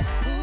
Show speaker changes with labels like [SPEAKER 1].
[SPEAKER 1] successful.